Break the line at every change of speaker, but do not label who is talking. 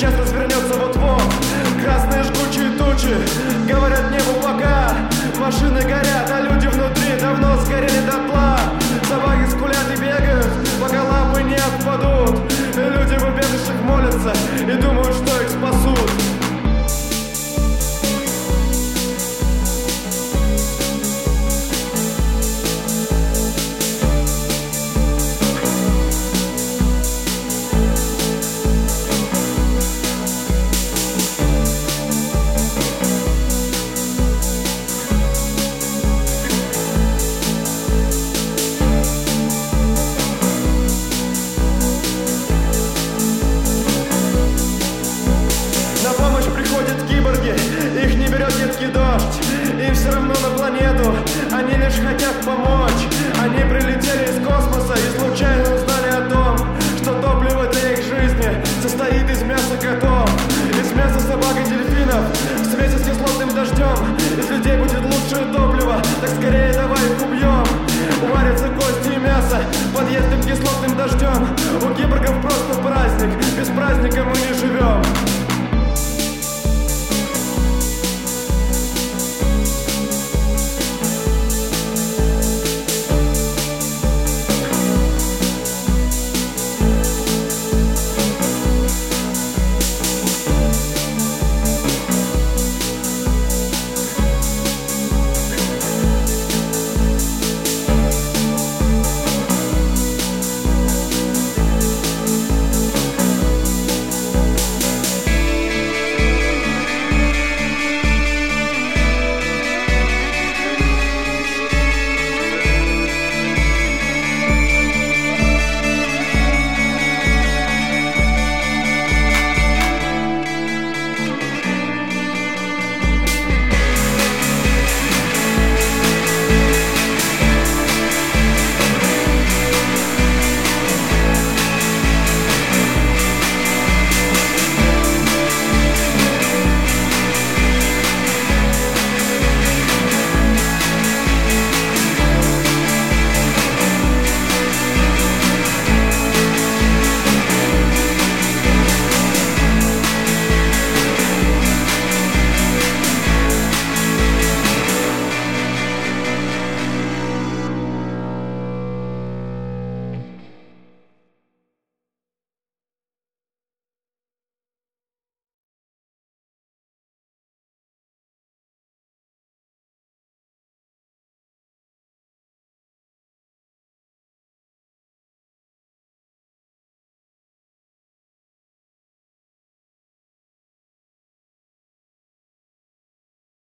Сейчас развернется вот-вот. Красные жгучие тучи Говорят небу пока Машины горят, все равно на планету, они лишь хотят помочь. Они прилетели из космоса и случайно узнали о том Что топливо для их жизни состоит из мяса котов Из мяса собак и дельфинов, в смеси с кислотным дождем Из людей будет лучшее топливо, так скорее давай их убьем Варятся кости и мясо под едким кислотным дождем У киборгов просто